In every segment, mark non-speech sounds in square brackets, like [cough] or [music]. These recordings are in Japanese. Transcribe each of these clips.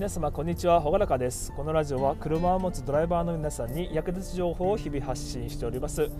皆様こんにちは。ほがらかです。このラジオは車を持つドライバーの皆さんに役立つ情報を日々発信しております、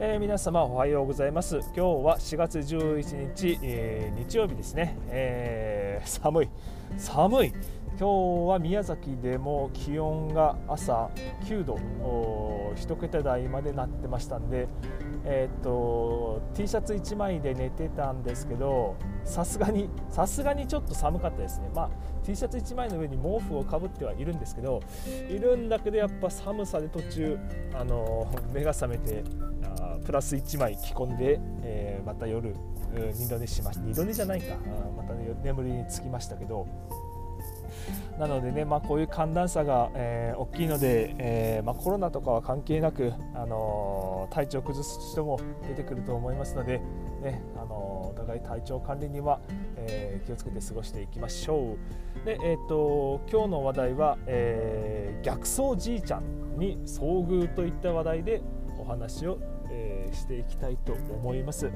えー皆様おはようございます。今日は4月11日、えー日曜日ですね、えー寒い。寒い。今日は宮崎でも気温が朝9度1桁台までなってましたんで、えーっと T シャツ1枚で寝てたんですけどさすがにさすがにちょっと寒かったですね、まあ、T シャツ1枚の上に毛布をかぶってはいるんですけどいるんだけどやっぱ寒さで途中、あの目が覚めてあプラス1枚着込んで、えーまた夜二度寝しました。二度寝じゃないか。また、ね、眠りにつきましたけど。なのでね、まあ、こういう寒暖差が、えー大きいので、えーまあ、コロナとかは関係なく、あのー体調を崩す人も出てくると思いますので、ねあのお互い体調管理には、えー気をつけて過ごしていきましょう。で、えー、と今日の話題は、えー逆走じいちゃんに遭遇といった話題でお話を、えーしていきたいと思います。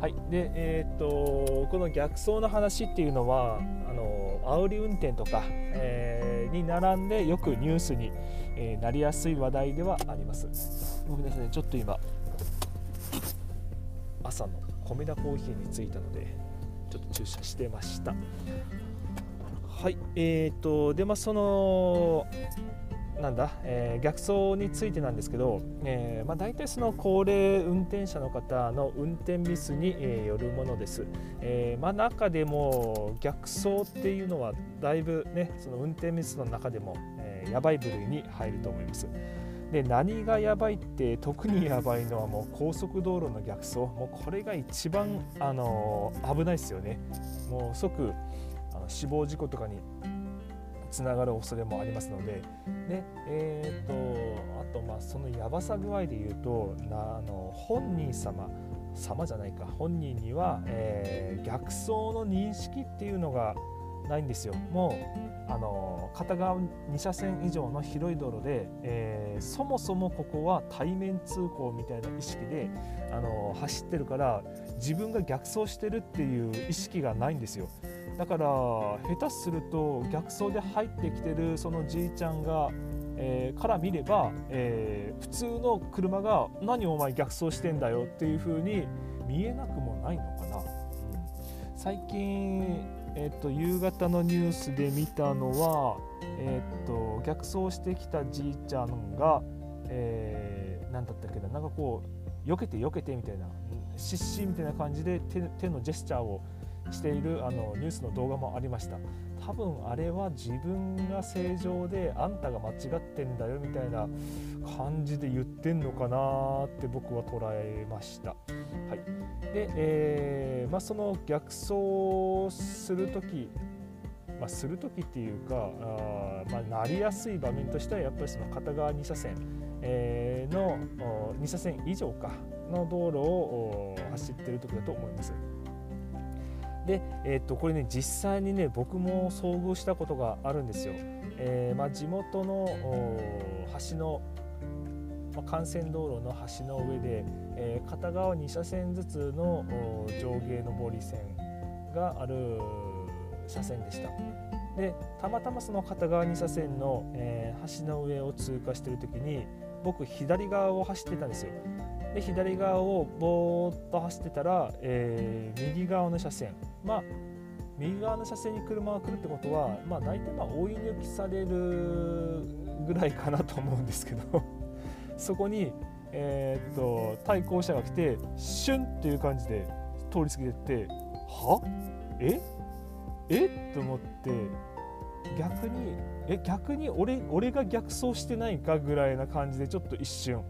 はい、で、えー、とこの逆走の話っていうのはあの煽り運転とか、えーに並んでよくニュースに、えーなりやすい話題ではあります。ごめんなさい、ちょっと今朝の米田コーヒーに着いたのでちょっと駐車してました。はい、えー、とでまあそのなんだ、えー逆走についてなんですけど、えーまあ、大体その高齢運転者の方の運転ミスに、えーよるものです、えーまあ、中でも逆走っていうのはだいぶねその運転ミスの中でも、えーやばい部類に入ると思いますで何がやばいって特にやばいのはもう高速道路の逆走。もうこれが一番、あのー危ないですよね。もう即あの死亡事故とかにつながる恐れもありますので。で、えー、とあとまあそのやばさ具合で言うとあの本人様様じゃないか。本人には、えー逆走の認識っていうのがないんですよもうあの片側2車線以上の広い道路で、えーそもそもここは対面通行みたいな意識であの走ってるから自分が逆走してるっていう意識がないんですよだから下手すると逆走で入ってきてるそのじいちゃんが、えーから見れば、えー普通の車が「何お前逆走してんだよ」っていう風に見えなくもないのかな。最近、えっと夕方のニュースで見たのは、えっと逆走してきたじいちゃんが、えー、なんだったっけななんかこう避けて避けてみたいなうん失神みたいな感じで手手のジェスチャーをしているあのニュースの動画もありました多分あれは自分が正常であんたが間違ってんだよみたいな感じで言ってんのかなって僕は捉えました。はいでえーまあ、その逆走する時まあ、する時っていうかあ、まあ、なりやすい場面としてはやっぱりその片側2車線、えーの2車線以上かの道路を走ってる時だと思います。で、えー、とこれね実際にね僕も遭遇したことがあるんですよ。えーまあ、地元の橋の、まあ、幹線道路の橋の上で、えー片側2車線ずつの上下上り線がある車線でした。でたまたまその片側2車線の、えー橋の上を通過してる時に僕左側を走ってたんですよ。で左側をぼーっと走ってたら、えー右側の車線まあ右側の車線に車が来るってことは、まあ、大体まあ追い抜きされるぐらいかなと思うんですけどそこに、えーっと対向車が来てシュンっていう感じで通り過ぎてっては？え？え？と思って逆にえ逆に俺俺が逆走してないかぐらいな感じでちょっと一瞬、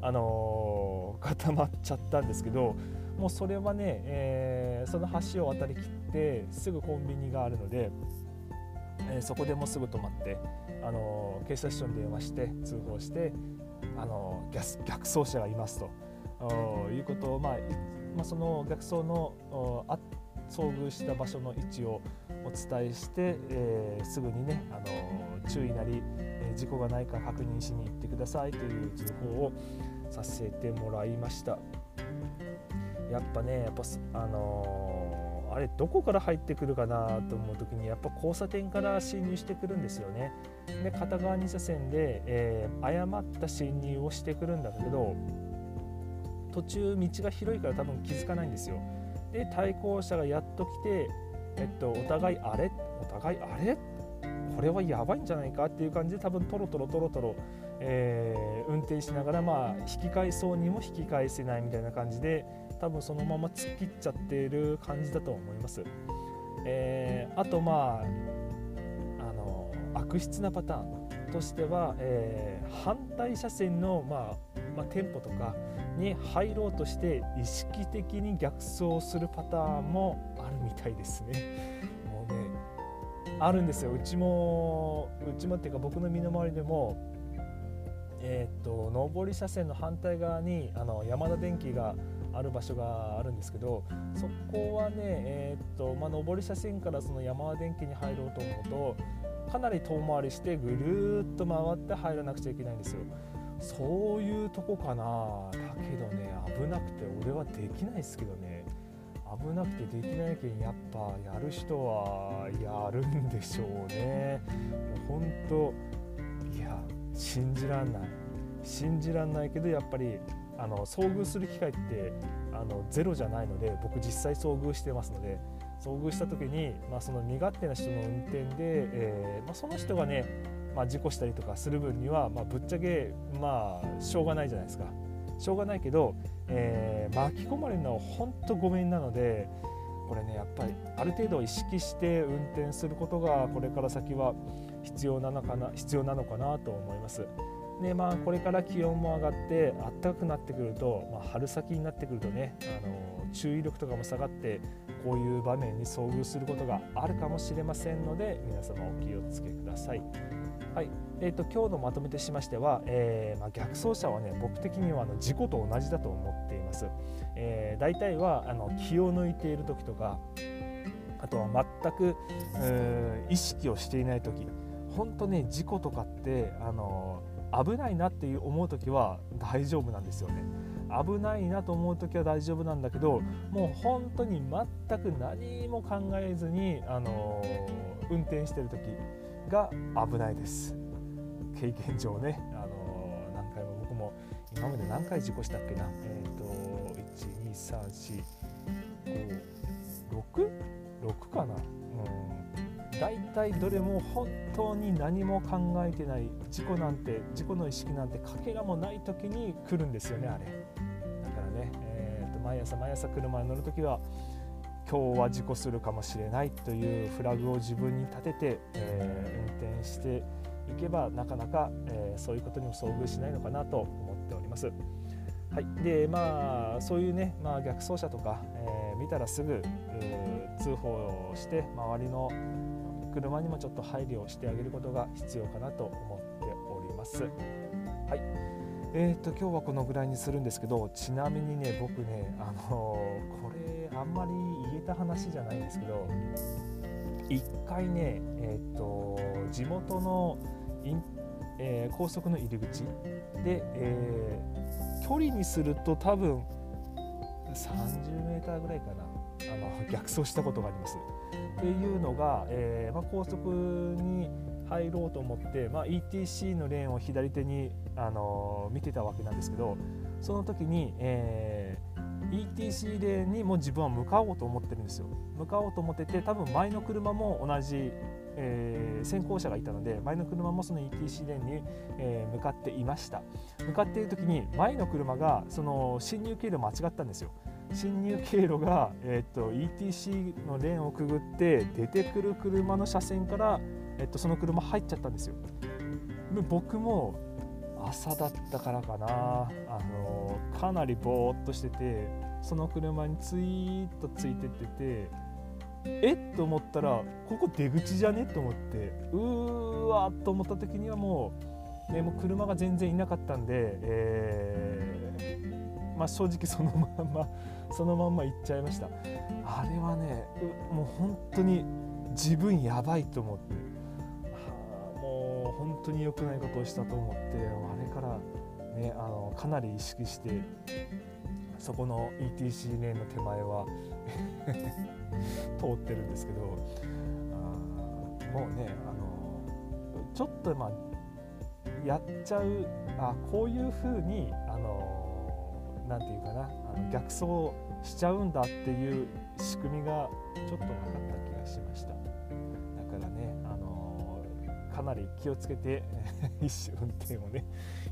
あのー固まっちゃったんですけどもうそれはね、えーその橋を渡りきってすぐコンビニがあるので、えーそこでもうすぐ止まって、あの警察署に電話して通報して、あの逆走車がいますということを、まあまあ、その逆走のあ遭遇した場所の位置をお伝えして、えーすぐにね、あの注意なり、え事故がないか確認しに行ってくださいという通報をさせてもらいました。やっぱね、やっぱあのーあれどこから入ってくるかなと思う時にやっぱ交差点から進入してくるんですよね。で片側2車線で、えー、誤った進入をしてくるんだけど途中道が広いから多分気づかないんですよ。で対向車がやっと来て、えっと、お互いあれ？お互いあれ？これはやばいんじゃないかっていう感じで多分トロトロトロトロ、えー、運転しながらまあ引き返そうにも引き返せないみたいな感じで多分そのまま突っ切っちゃってる感じだと思います。えー、あとまああの悪質なパターンとしては、えー、反対車線の、まあまあ、店舗とかに入ろうとして意識的に逆走するパターンもあるみたいですね。[laughs] もうねあるんですようちもうちもっていうか僕の身の回りでもえー、っと上り車線の反対側にあの山田電機がある場所があるんですけどそこはね、えー、っとまあ、上り車線からその山田電機に入ろうと思うとかなり遠回りしてぐるっと回って入らなくちゃいけないんですよ。そういうとこかな。だけどね危なくて俺はできないですけどね。危なくてできないけんやっぱやる人はやるんでしょうね。もうほんといや信じらんない。信じらんないけどやっぱりあの遭遇する機会ってあのゼロじゃないので僕実際遭遇してますので遭遇した時に、まあ、その身勝手な人の運転で、えーまあ、その人がね、まあ、事故したりとかする分には、まあ、ぶっちゃけまあしょうがないじゃないですかしょうがないけど、えー、巻き込まれるのは本当ごめんなのでこれねやっぱりある程度意識して運転することがこれから先は必要なのかな必要なのかなと思います。でまあ、これから気温も上がって暖かくなってくると、まあ、春先になってくるとねあの注意力とかも下がってこういう場面に遭遇することがあるかもしれませんので皆様お気をつけください。はいえーと、今日のまとめとしましては、えー、まあ、逆走車はね僕的にはあの事故と同じだと思っています。えー、大体はあの気を抜いている時とかあとは全く意識をしていない時本当ね事故とかってあの危ないなっていう思う時は大丈夫なんですよね。危ないなと思う時は大丈夫なんだけどもう本当に全く何も考えずに、あの運転してる時が危ないです。経験上ね、あの何回も僕も今まで何回事故したっけな。えっ、ー、と1234566かな。大体どれも本当に何も考えてない事故なんて事故の意識なんてかけらもない時に来るんですよねあれだからね、えー、と毎朝毎朝車に乗る時は今日は事故するかもしれないというフラグを自分に立てて、えー、運転していけばなかなか、えー、そういうことにも遭遇しないのかなと思っております。はい、でまあそういうね、まあ、逆走車とか、えー、見たらすぐ通報して周りの車にもちょっと配慮をしてあげることが必要かなと思っております。はいえーと、今日はこのぐらいにするんですけどちなみにね僕ね、あのー、これあんまり言えた話じゃないんですけど一回ね、えーと、地元のイン、えー、高速の入り口で、えー、距離にすると多分 30m ぐらいかなあの逆走したことがあります。っていうのが、えーまあ、高速に入ろうと思って、まあ、ETC のレーンを左手に、あのー、見てたわけなんですけどその時に、えー、ETC レーンにも自分は向かおうと思ってるんですよ。向かおうと思ってて多分前の車も同じ、えー、先行者がいたので前の車もその ETC レーンに、えー、向かっていました。向かっている時に前の車がその進入経路間違ったんですよ。進入経路が、えーと、ETC のレーンをくぐって出てくる車の車線からえっと、その車入っちゃったんですよ。僕も朝だったからかなあのかなりぼーっとしててその車にツイーッとついてっててえっと思ったらここ出口じゃね？と思ってうーわと思った時にはもう,、ね、もう車が全然いなかったんで、えー、まあ、正直そのまんまそのまんま行っちゃいました。あれはねもう本当に自分やばいと思って。もう本当に良くないことをしたと思ってあれから、ね、あのかなり意識してそこの ETC レーンの手前は [laughs] 通ってるんですけどあもうねあのちょっとまあやっちゃうあこういうふうにあのなんていうかなあの逆走しちゃうんだっていう仕組みがちょっと分かった気がしました。だからねあのかなり気をつけて [laughs] 一種運転をね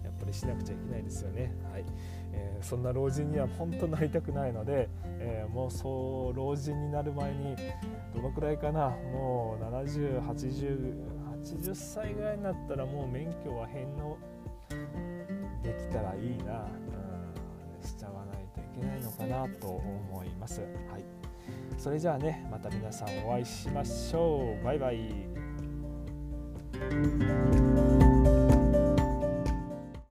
やっぱりしなくちゃいけないですよね。はい、えー、そんな老人には本当なりたくないので、えー、もうそう老人になる前にどのくらいかなもう7080 80歳ぐらいになったらもう免許は返納できたらいいな、けないのかなと思います。はい、それじゃあねまた皆さんお会いしましょう。バイバイ。